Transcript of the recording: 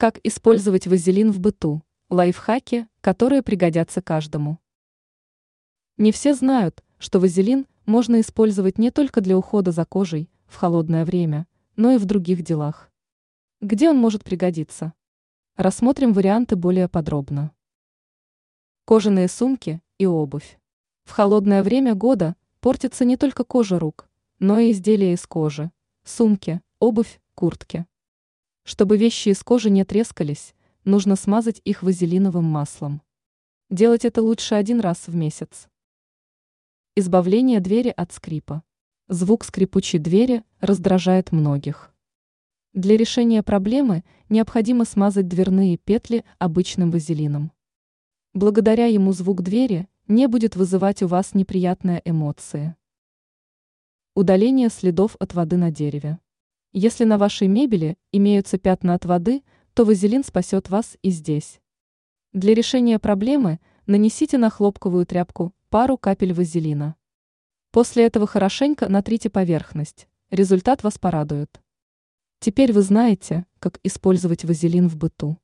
Как использовать вазелин в быту? Лайфхаки, которые пригодятся каждому. Не все знают, что вазелин можно использовать не только для ухода за кожей в холодное время, но и в других делах. Где он может пригодиться? Рассмотрим варианты более подробно. Кожаные сумки и обувь. В холодное время года портится не только кожа рук, но и изделия из кожи, сумки, обувь, куртки. Чтобы вещи из кожи не трескались, нужно смазать их вазелиновым маслом. Делать это лучше один раз в месяц. Избавление двери от скрипа. Звук скрипучей двери раздражает многих. Для решения проблемы необходимо смазать дверные петли обычным вазелином. Благодаря ему звук двери не будет вызывать у вас неприятные эмоции. Удаление следов от воды на дереве. Если на вашей мебели имеются пятна от воды, то вазелин спасет вас и здесь. Для решения проблемы нанесите на хлопковую тряпку пару капель вазелина. После этого хорошенько натрите поверхность. Результат вас порадует. Теперь вы знаете, как использовать вазелин в быту.